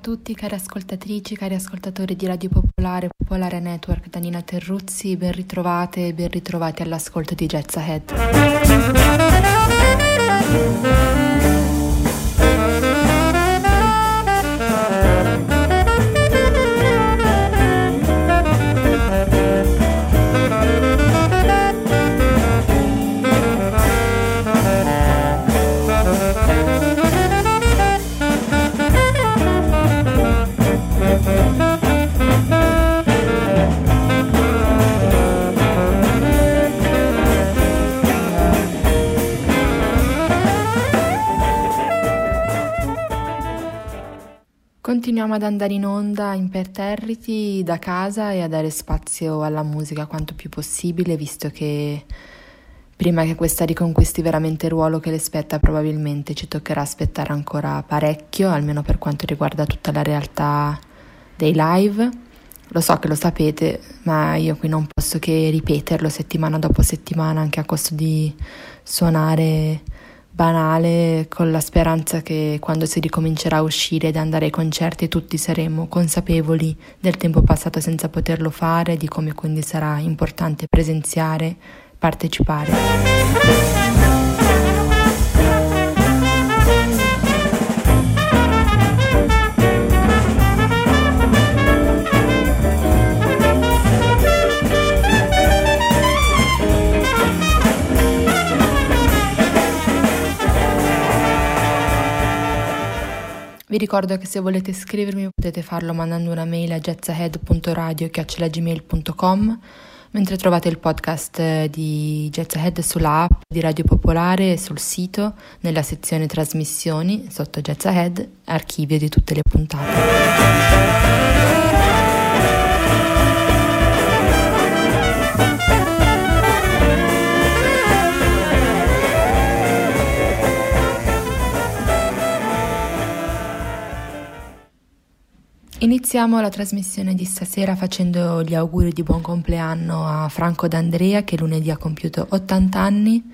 tutti, cari ascoltatrici, cari ascoltatori di Radio Popolare, Popolare Network, da Nina Terruzzi, ben ritrovate e ben ritrovati all'ascolto di Jazz Ahead. Continuiamo ad andare in onda imperterriti da casa e a dare spazio alla musica quanto più possibile, visto che prima che questa riconquisti veramente il ruolo che le spetta, probabilmente ci toccherà aspettare ancora parecchio, almeno per quanto riguarda tutta la realtà dei live. Lo so che lo sapete, ma io qui non posso che ripeterlo settimana dopo settimana, anche a costo di suonare banale con la speranza che quando si ricomincerà a uscire ed andare ai concerti tutti saremo consapevoli del tempo passato senza poterlo fare, di come quindi sarà importante presenziare, partecipare. Vi ricordo che se volete scrivermi potete farlo mandando una mail a jazzahead.radio.gmail.com mentre trovate il podcast eh, di Jazz Ahead sulla app di Radio Popolare e sul sito nella sezione trasmissioni sotto Jazz Ahead archivio di tutte le puntate. Iniziamo la trasmissione di stasera facendo gli auguri di buon compleanno a Franco D'Andrea che lunedì ha compiuto 80 anni.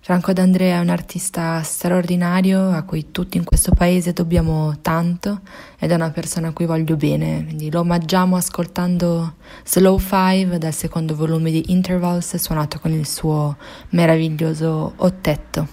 Franco D'Andrea è un artista straordinario a cui tutti in questo paese dobbiamo tanto ed è una persona a cui voglio bene, quindi lo omaggiamo ascoltando Slow Five dal secondo volume di Intervals suonato con il suo meraviglioso ottetto.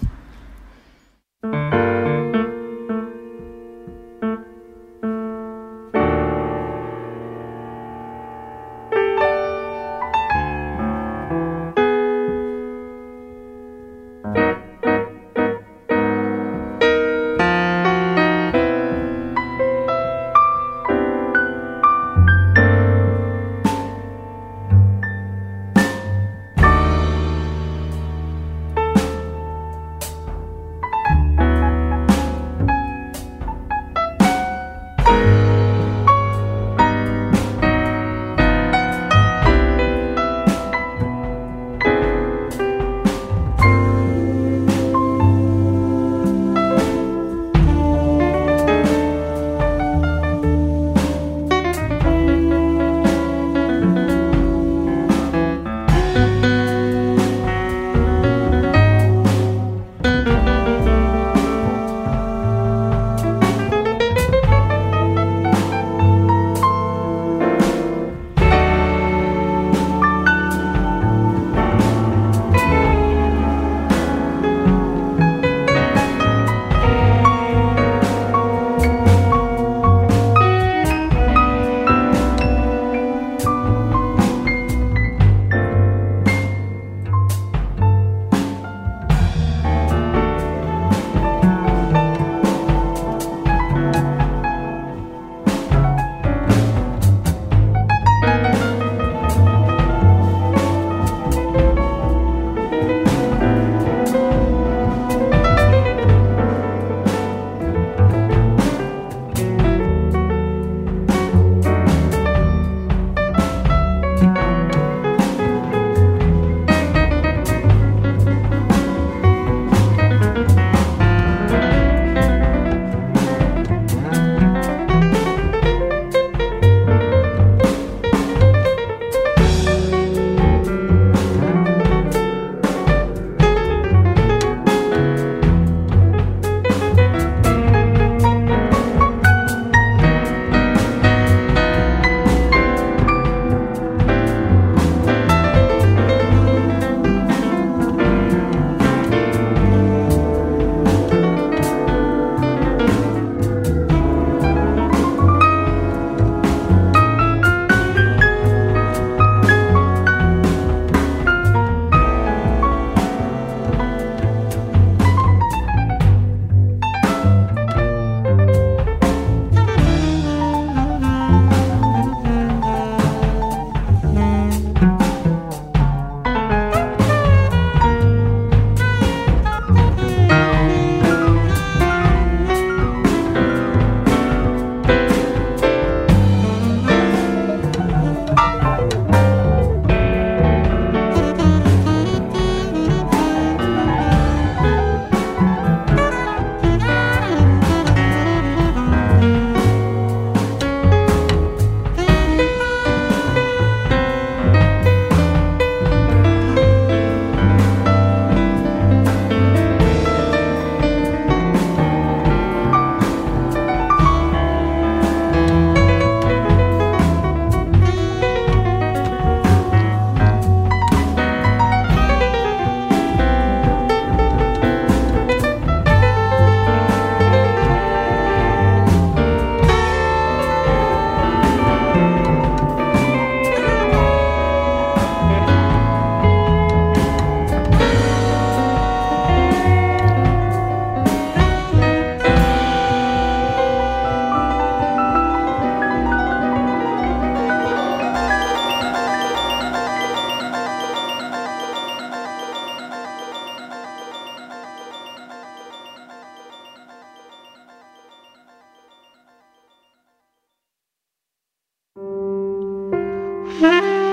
Mm-hmm.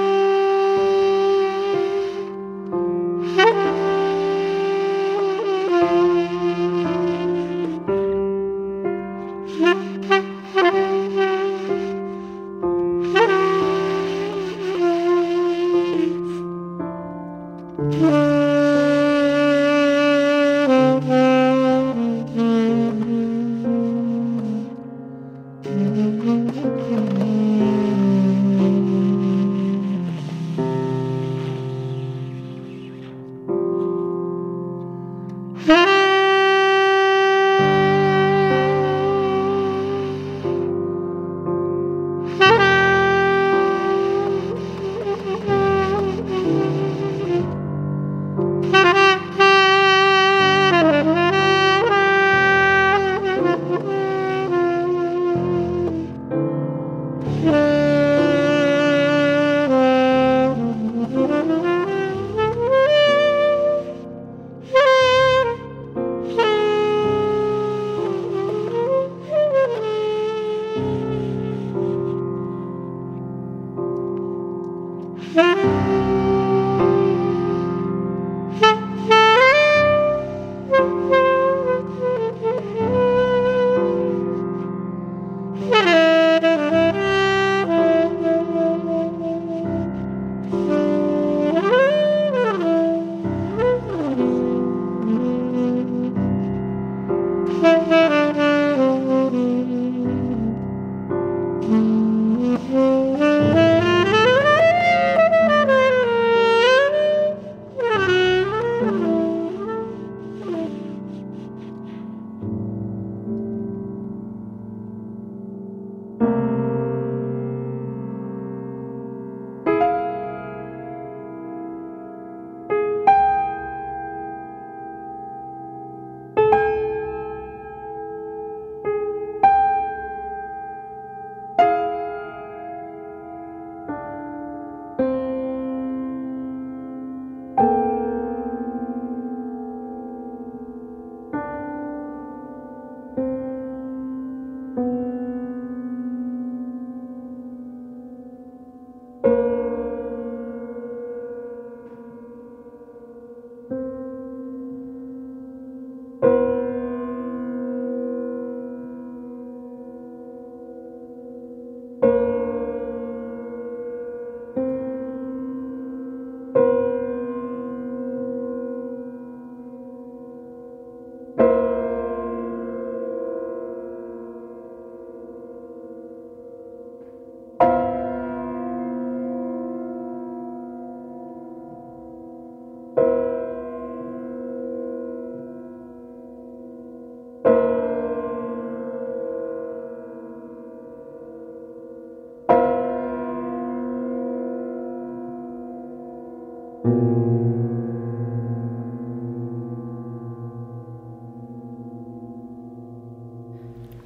Mm-hmm.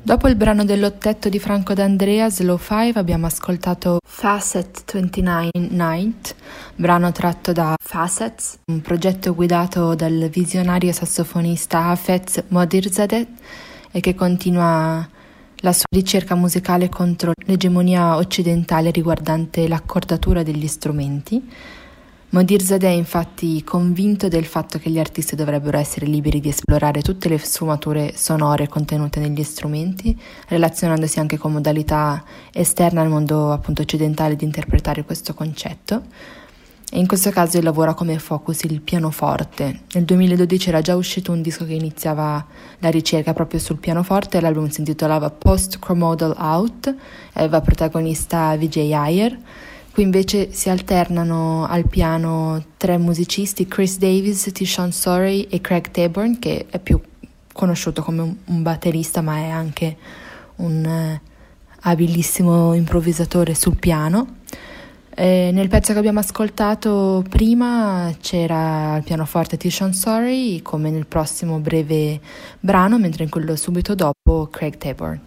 Dopo il brano dell'ottetto di Franco D'Andrea, Slow 5, abbiamo ascoltato Facet 29 Night, brano tratto da Facets, un progetto guidato dal visionario sassofonista Hafez Modirzadeh e che continua la sua ricerca musicale contro l'egemonia occidentale riguardante l'accordatura degli strumenti Modirzadeh è infatti convinto del fatto che gli artisti dovrebbero essere liberi di esplorare tutte le sfumature sonore contenute negli strumenti, relazionandosi anche con modalità esterne al mondo appunto occidentale di interpretare questo concetto. E in questo caso lavora come focus il pianoforte. Nel 2012 era già uscito un disco che iniziava la ricerca proprio sul pianoforte, l'album si intitolava Post Chromodal Out, aveva protagonista Vijay Iyer Qui invece si alternano al piano tre musicisti, Chris Davis, Tishon Sorey e Craig Taborn, che è più conosciuto come un, batterista ma è anche un eh, abilissimo improvvisatore sul piano. E nel pezzo che abbiamo ascoltato prima c'era al pianoforte Tishon Sorey come nel prossimo breve brano, mentre in quello subito dopo Craig Taborn.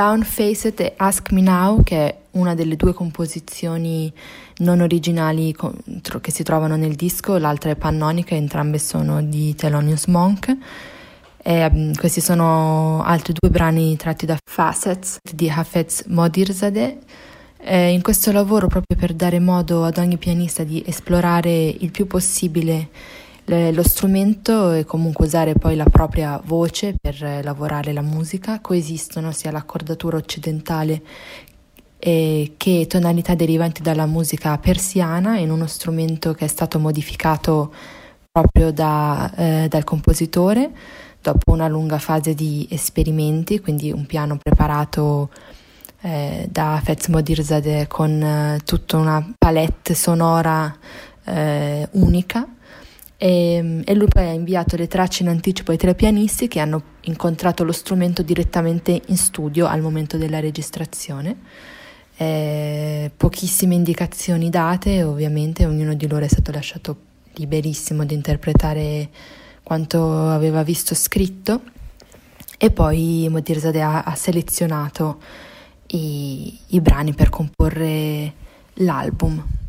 Down Faced e Ask Me Now, che è una delle due composizioni non originali che si trovano nel disco, l'altra è Pannonica, entrambe sono di Thelonious Monk. E, um, questi sono altri due brani tratti da Facets di Hafez Modirzadeh. E in questo lavoro, proprio per dare modo ad ogni pianista di esplorare il più possibile lo strumento e comunque usare poi la propria voce per lavorare la musica. Coesistono sia l'accordatura occidentale eh, che tonalità derivanti dalla musica persiana in uno strumento che è stato modificato proprio da, eh, dal compositore dopo una lunga fase di esperimenti, quindi un piano preparato eh, da Fez Modirzadeh con eh, tutta una palette sonora eh, unica e, ehm, e, lui poi ha inviato le tracce in anticipo ai tre pianisti che hanno incontrato lo strumento direttamente in studio al momento della registrazione. Eh, pochissime indicazioni date, ovviamente ognuno di loro è stato lasciato liberissimo di interpretare quanto aveva visto scritto e poi Modirzadeh ha, ha selezionato i, i brani per comporre l'album.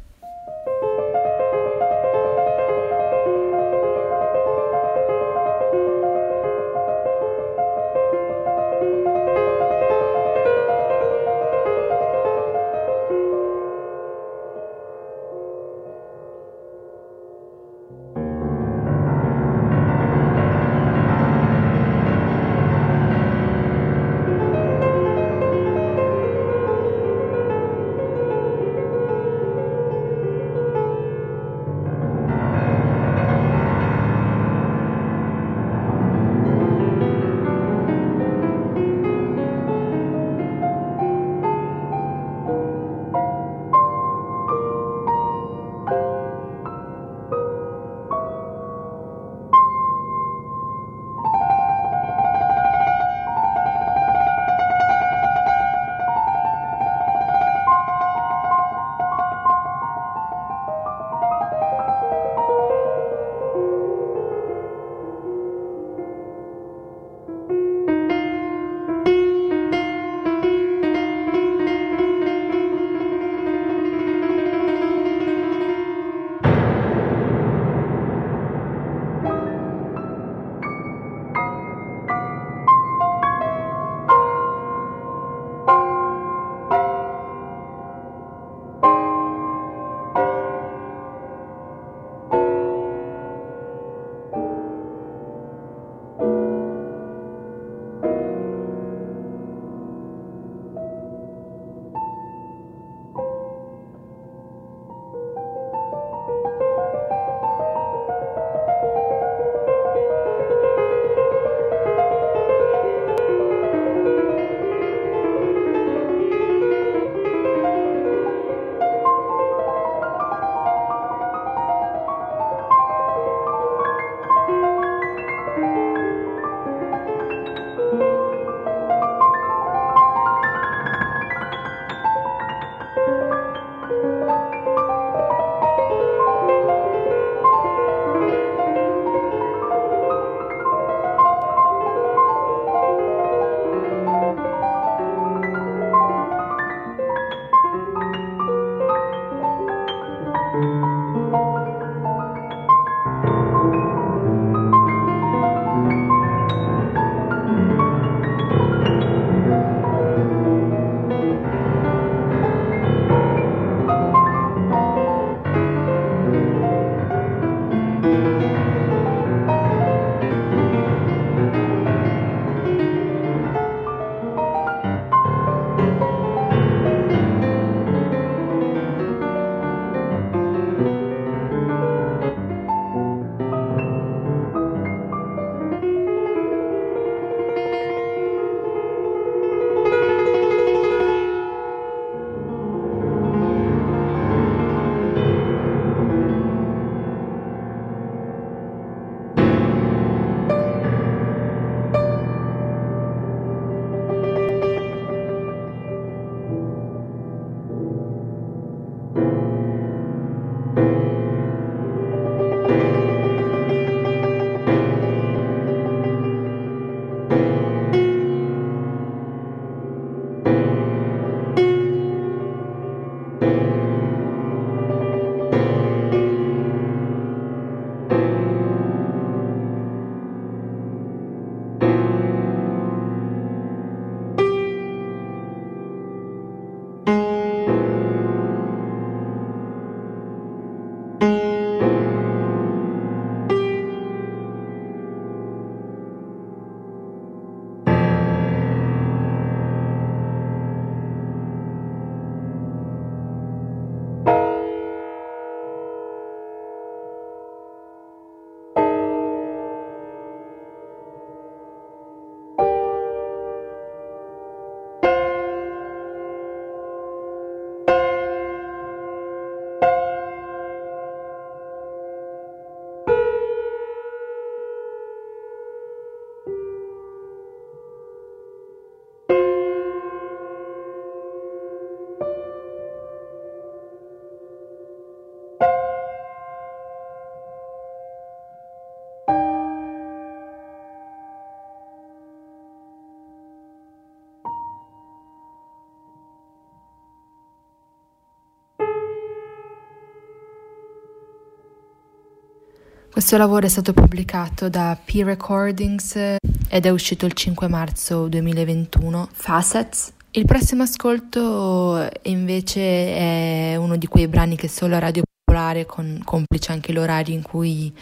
Questo lavoro è stato pubblicato da P Recordings ed è uscito il 5 marzo 2021. Facets. Il prossimo ascolto invece è uno di quei brani che solo Radio popolare, con, complice anche l'orario in cui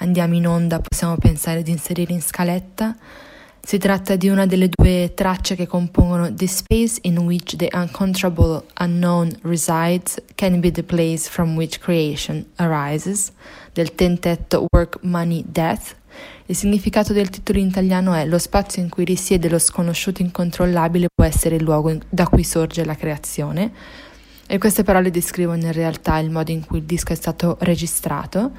andiamo in onda, possiamo pensare di inserire in scaletta. Si tratta di una delle due tracce che compongono The Space in which the uncontrollable unknown resides can be the place from which creation arises, del tentetto Work Money Death. Il significato del titolo in italiano è Lo spazio in cui risiede lo sconosciuto incontrollabile può essere il luogo da cui sorge la creazione. E queste parole descrivono in realtà il modo in cui il disco è stato registrato.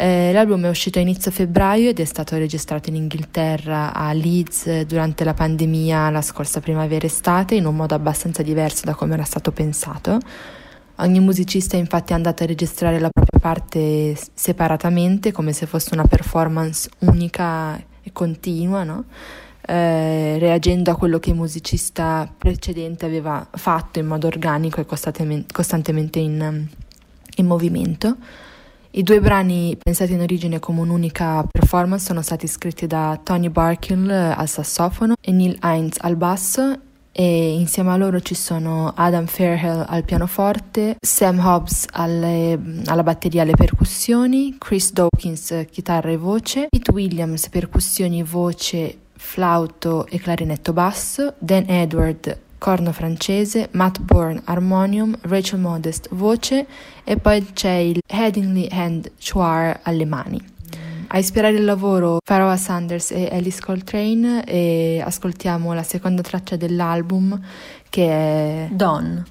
Eh, l'album è uscito a inizio febbraio ed è stato registrato in Inghilterra a Leeds durante la pandemia la scorsa primavera-estate in un modo abbastanza diverso da come era stato pensato. Ogni musicista è infatti andato a registrare la propria parte separatamente come se fosse una performance unica e continua, no? eh, reagendo a quello che il musicista precedente aveva fatto in modo organico e costantemente in, in movimento. I due brani pensati in origine come un'unica performance sono stati scritti da Tony Barkill al sassofono e Neil Hines al basso e insieme a loro ci sono Adam Fairhill al pianoforte, Sam Hobbs alle, alla batteria e alle percussioni, Chris Dawkins chitarra e voce, Pete Williams percussioni, voce, flauto e clarinetto basso, Dan Edward corno francese, Matt Bourne armonium, Rachel Modest voce e poi c'è il Headingley Hand Chouar alle mani. A ispirare il lavoro Pharoah Sanders e Alice Coltrane e ascoltiamo la seconda traccia dell'album che è Dawn.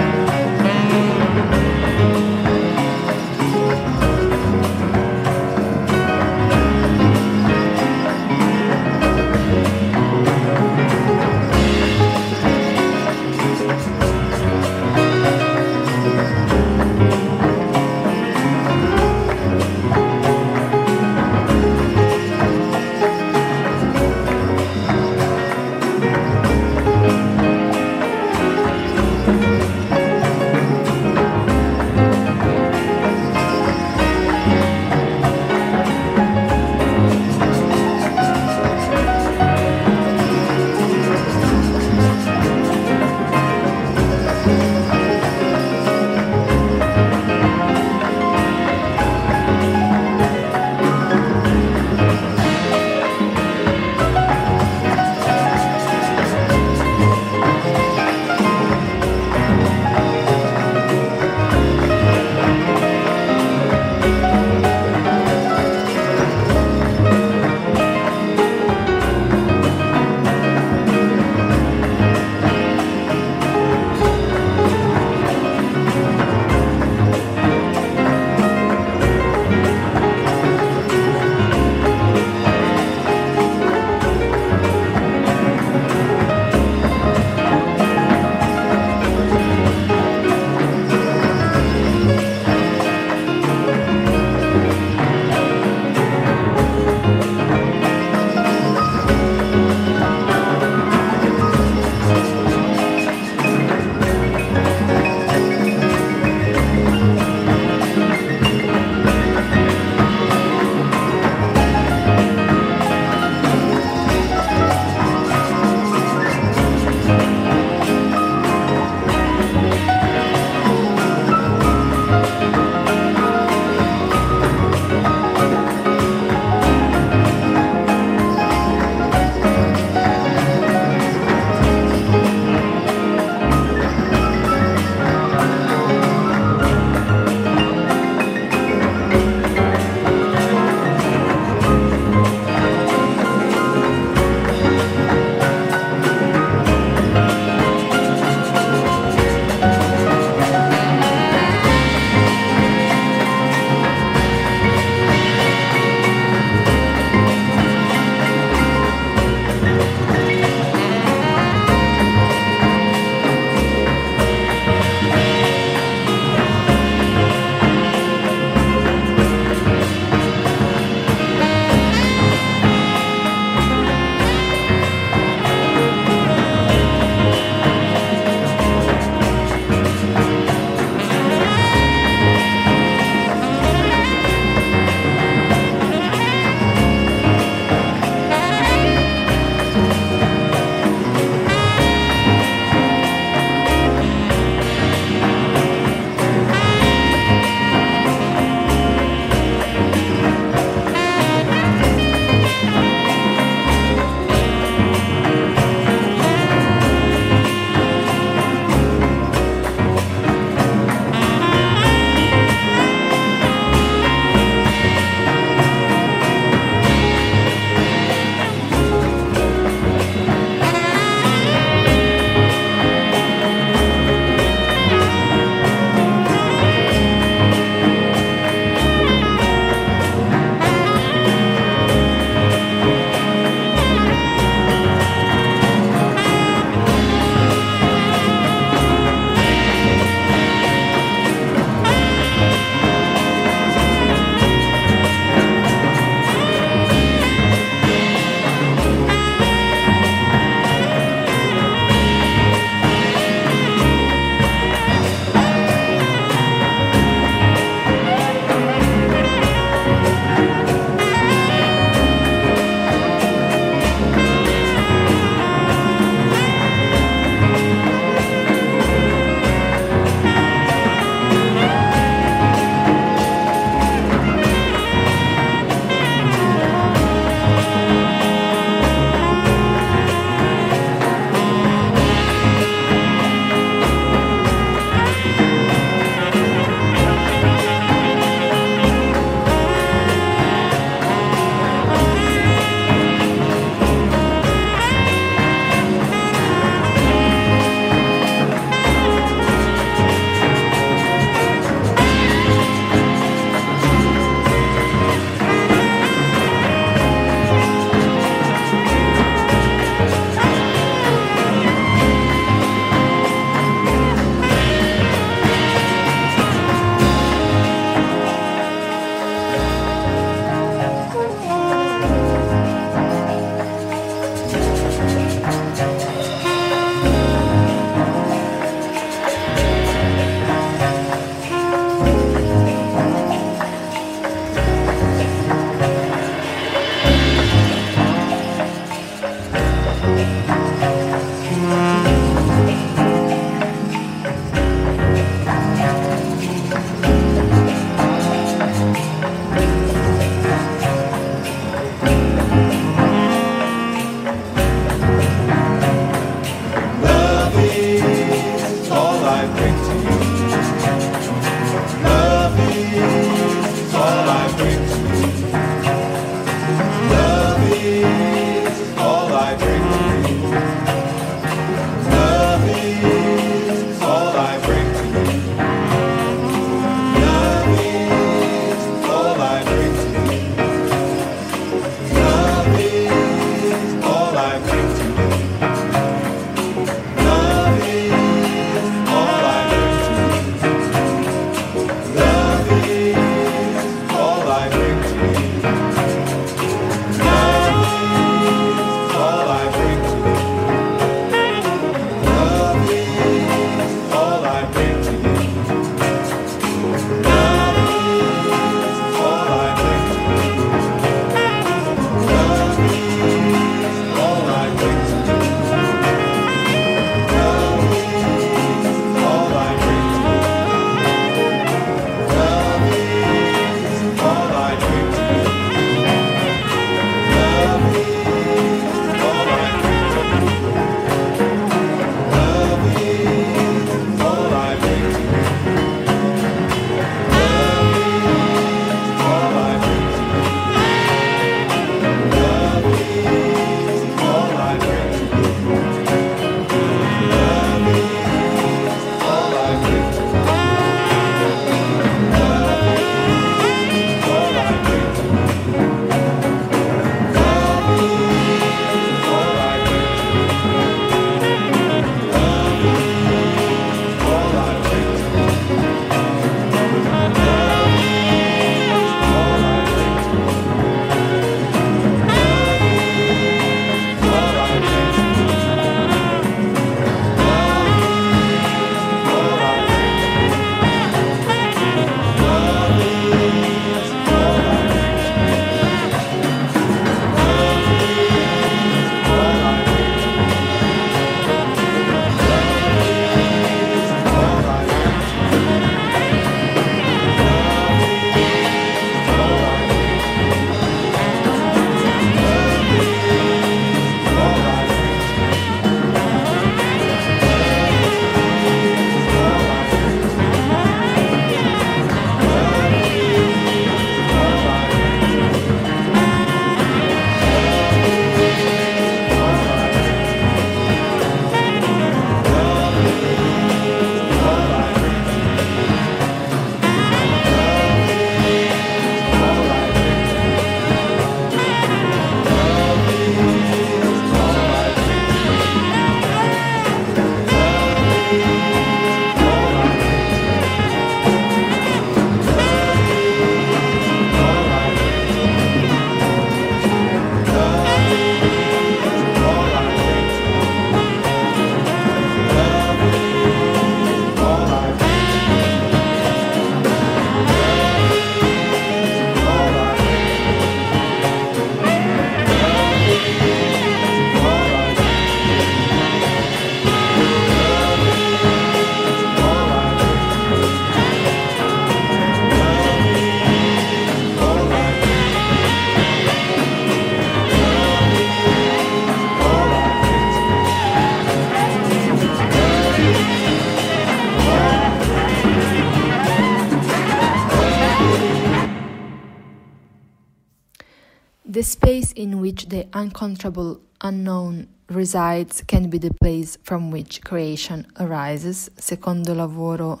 Uncontrollable unknown resides can be the place from which creation arises, secondo lavoro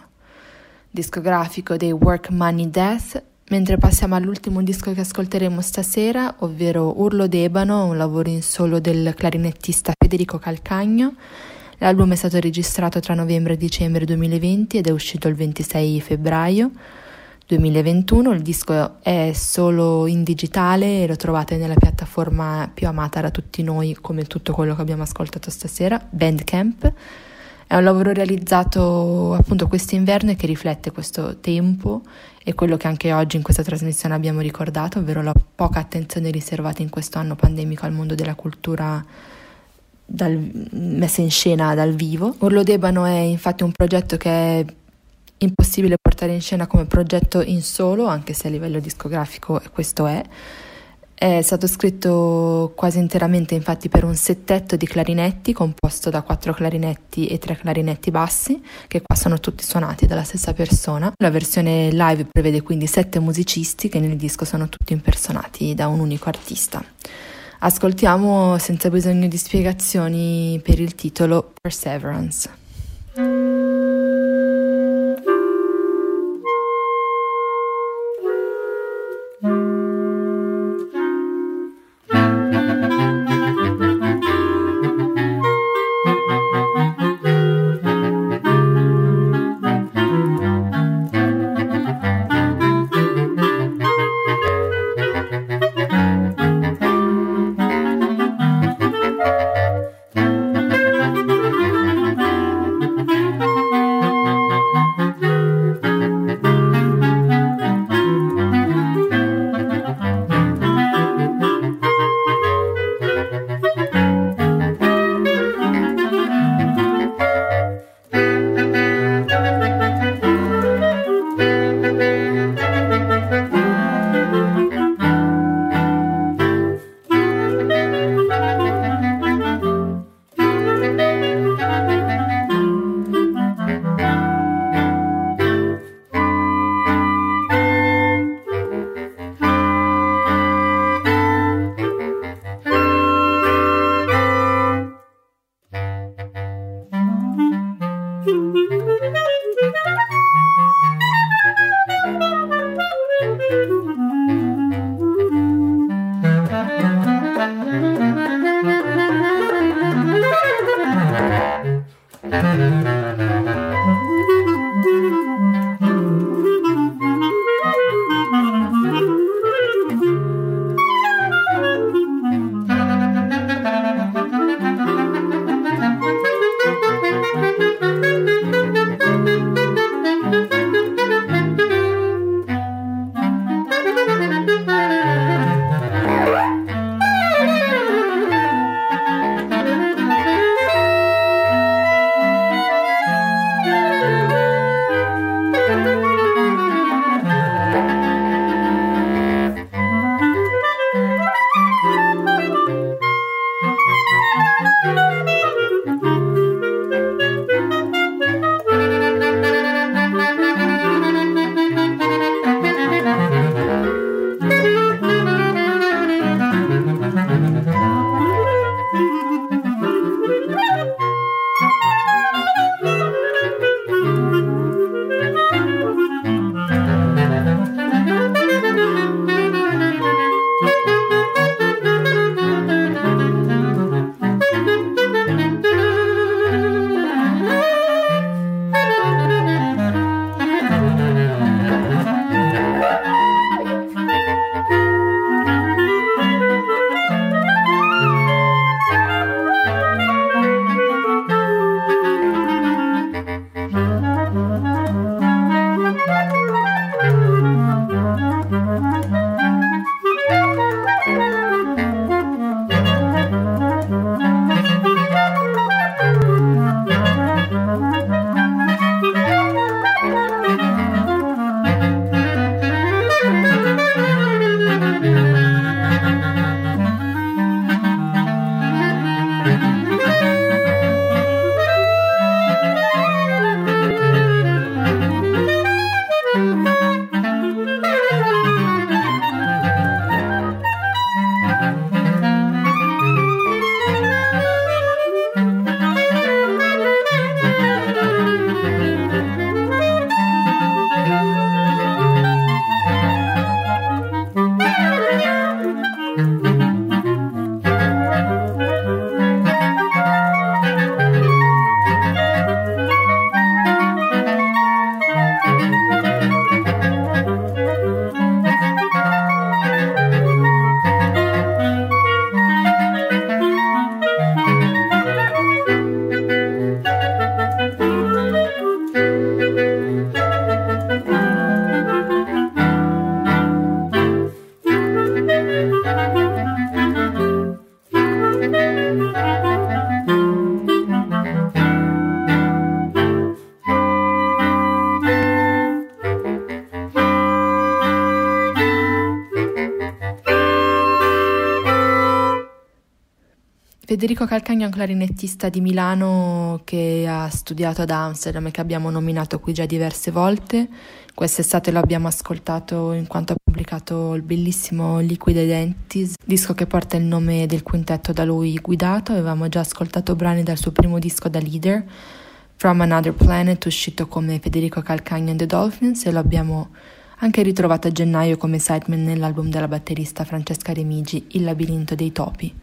discografico dei Work Money Death, mentre passiamo all'ultimo disco che ascolteremo stasera, ovvero Urlo d'Ebano, un lavoro in solo del clarinettista Federico Calcagno. L'album è stato registrato tra novembre e dicembre 2020 ed è uscito il 26 febbraio. 2021. Il disco è solo in digitale e lo trovate nella piattaforma più amata da tutti noi, come tutto quello che abbiamo ascoltato stasera, Bandcamp. È un lavoro realizzato appunto quest'inverno e che riflette questo tempo e quello che anche oggi in questa trasmissione abbiamo ricordato, ovvero la poca attenzione riservata in questo anno pandemico al mondo della cultura dal, messa in scena dal vivo. Urlo d'Ebano è infatti un progetto che è impossibile portare in scena come progetto in solo, anche se a livello discografico questo è. È stato scritto quasi interamente infatti per un settetto di clarinetti composto da quattro clarinetti e tre clarinetti bassi, che qua sono tutti suonati dalla stessa persona. La versione live prevede quindi sette musicisti che nel disco sono tutti impersonati da un unico artista. Ascoltiamo senza bisogno di spiegazioni per il titolo Perseverance. Federico Calcagno è un clarinettista di Milano che ha studiato ad Amsterdam e che abbiamo nominato qui già diverse volte. Quest'estate lo abbiamo ascoltato in quanto ha pubblicato il bellissimo Liquid Identities, disco che porta il nome del quintetto da lui guidato. Avevamo già ascoltato brani dal suo primo disco da leader, From Another Planet, uscito come Federico Calcagno and the Dolphins, e lo abbiamo anche ritrovato a gennaio come sideman nell'album della batterista Francesca Remigi, Il labirinto dei topi.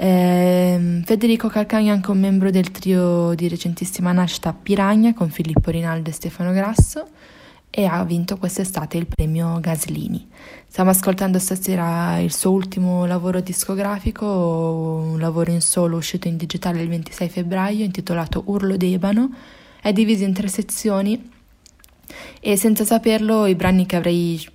Eh, Federico Calcagno è anche un membro del trio di recentissima nascita Piragna con Filippo Rinaldo e Stefano Grasso e ha vinto quest'estate il premio Gaslini. Stiamo ascoltando stasera il suo ultimo lavoro discografico, un lavoro in solo uscito in digitale il 26 febbraio intitolato Urlo d'Ebano. È diviso in tre sezioni e senza saperlo i brani che avrei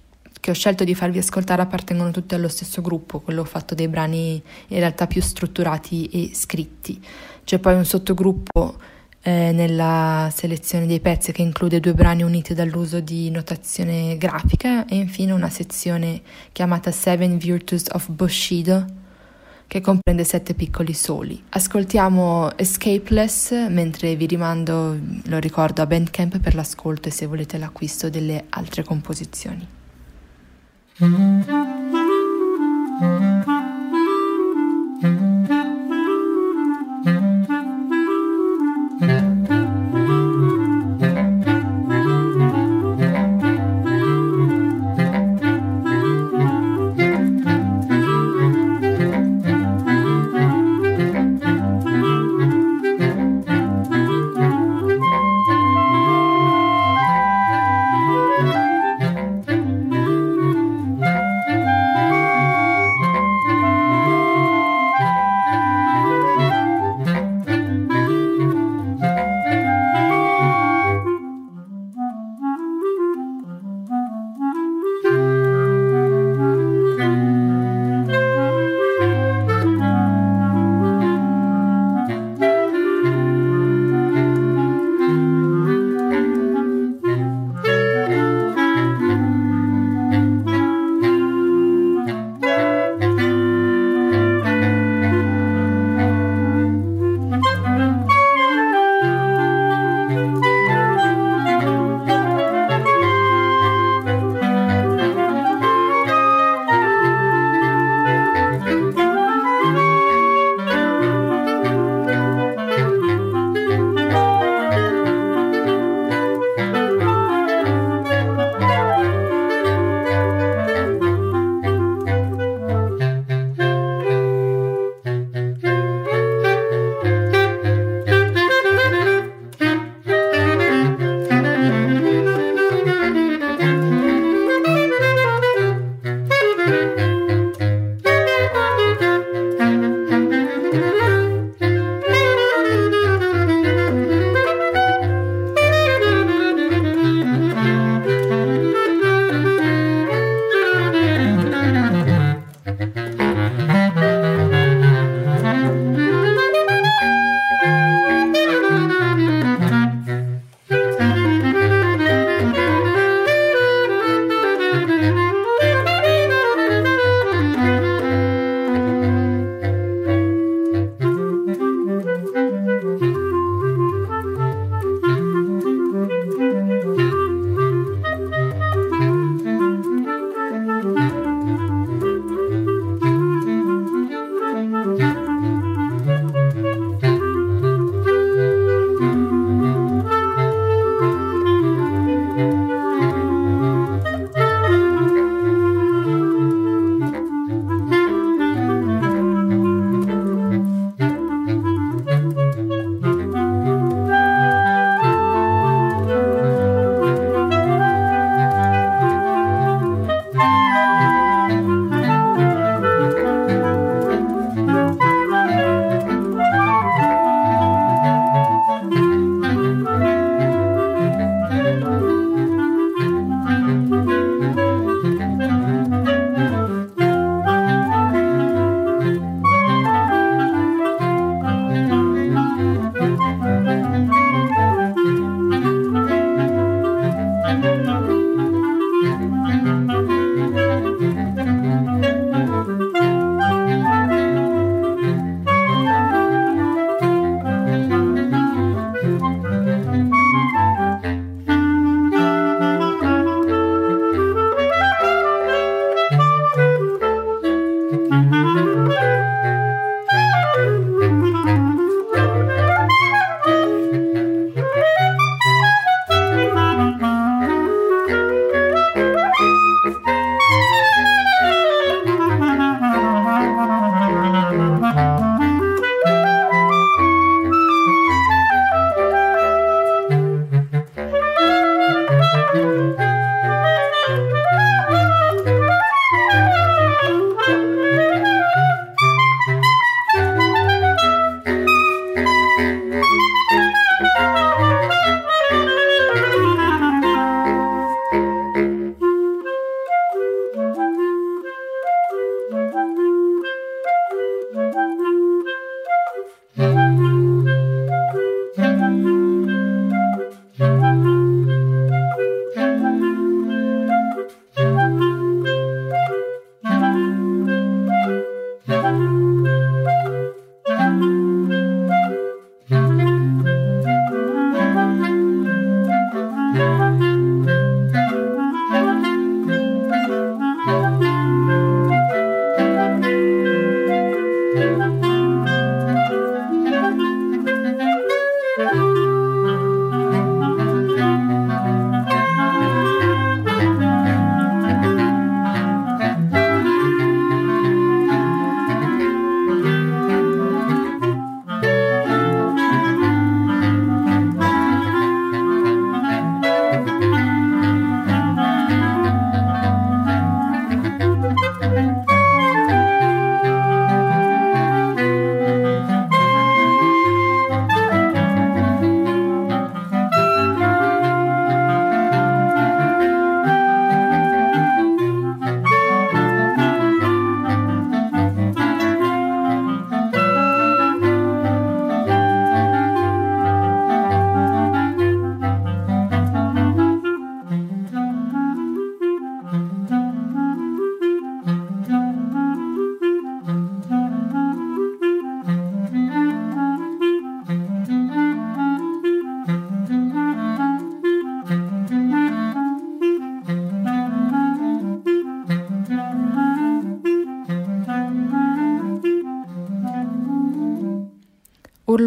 che ho scelto di farvi ascoltare appartengono tutti allo stesso gruppo, quello fatto dei brani in realtà più strutturati e scritti. C'è poi un sottogruppo eh, nella selezione dei pezzi che include due brani uniti dall'uso di notazione grafica e infine una sezione chiamata Seven Virtues of Bushido che comprende sette piccoli soli. Ascoltiamo Escapeless mentre vi rimando, lo ricordo, a Bandcamp per l'ascolto e se volete l'acquisto delle altre composizioni. Mm-hmm.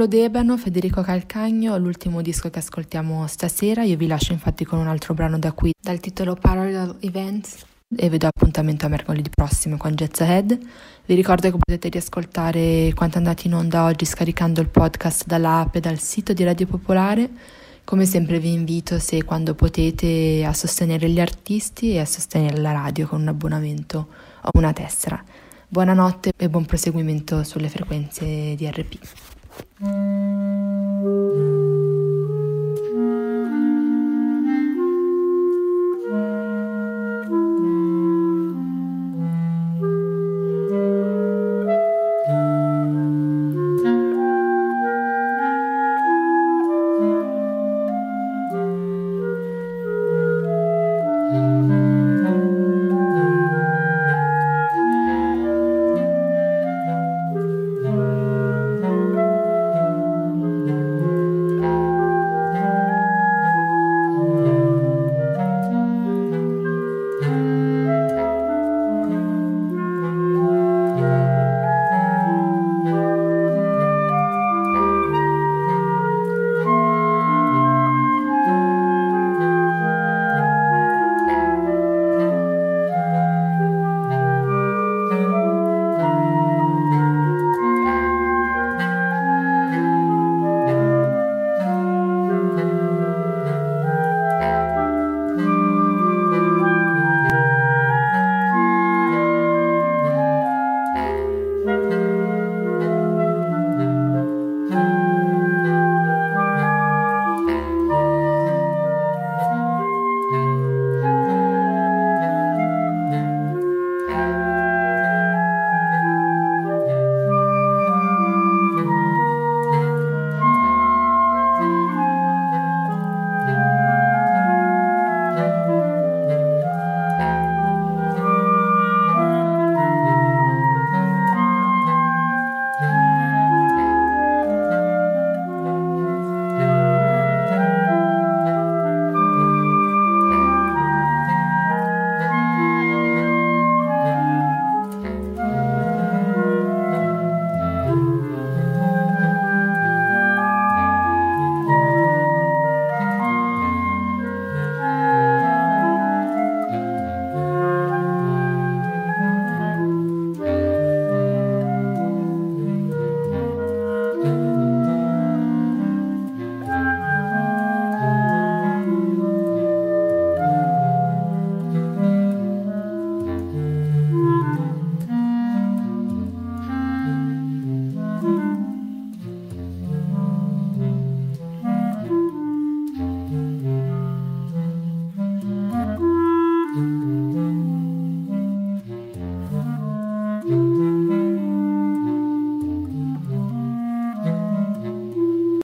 Urlo d'Ebano, Federico Calcagno, l'ultimo disco che ascoltiamo stasera. Io vi lascio infatti con un altro brano da qui, dal titolo Parallel Events. E vi do appuntamento a mercoledì prossimo con Jets Ahead. Vi ricordo che potete riascoltare quanto è andato in onda oggi scaricando il podcast dall'app e dal sito di Radio Popolare. Come sempre vi invito, se quando potete, a sostenere gli artisti e a sostenere la radio con un abbonamento o una tessera. Buonanotte e buon proseguimento sulle frequenze di RP. Mm-hmm.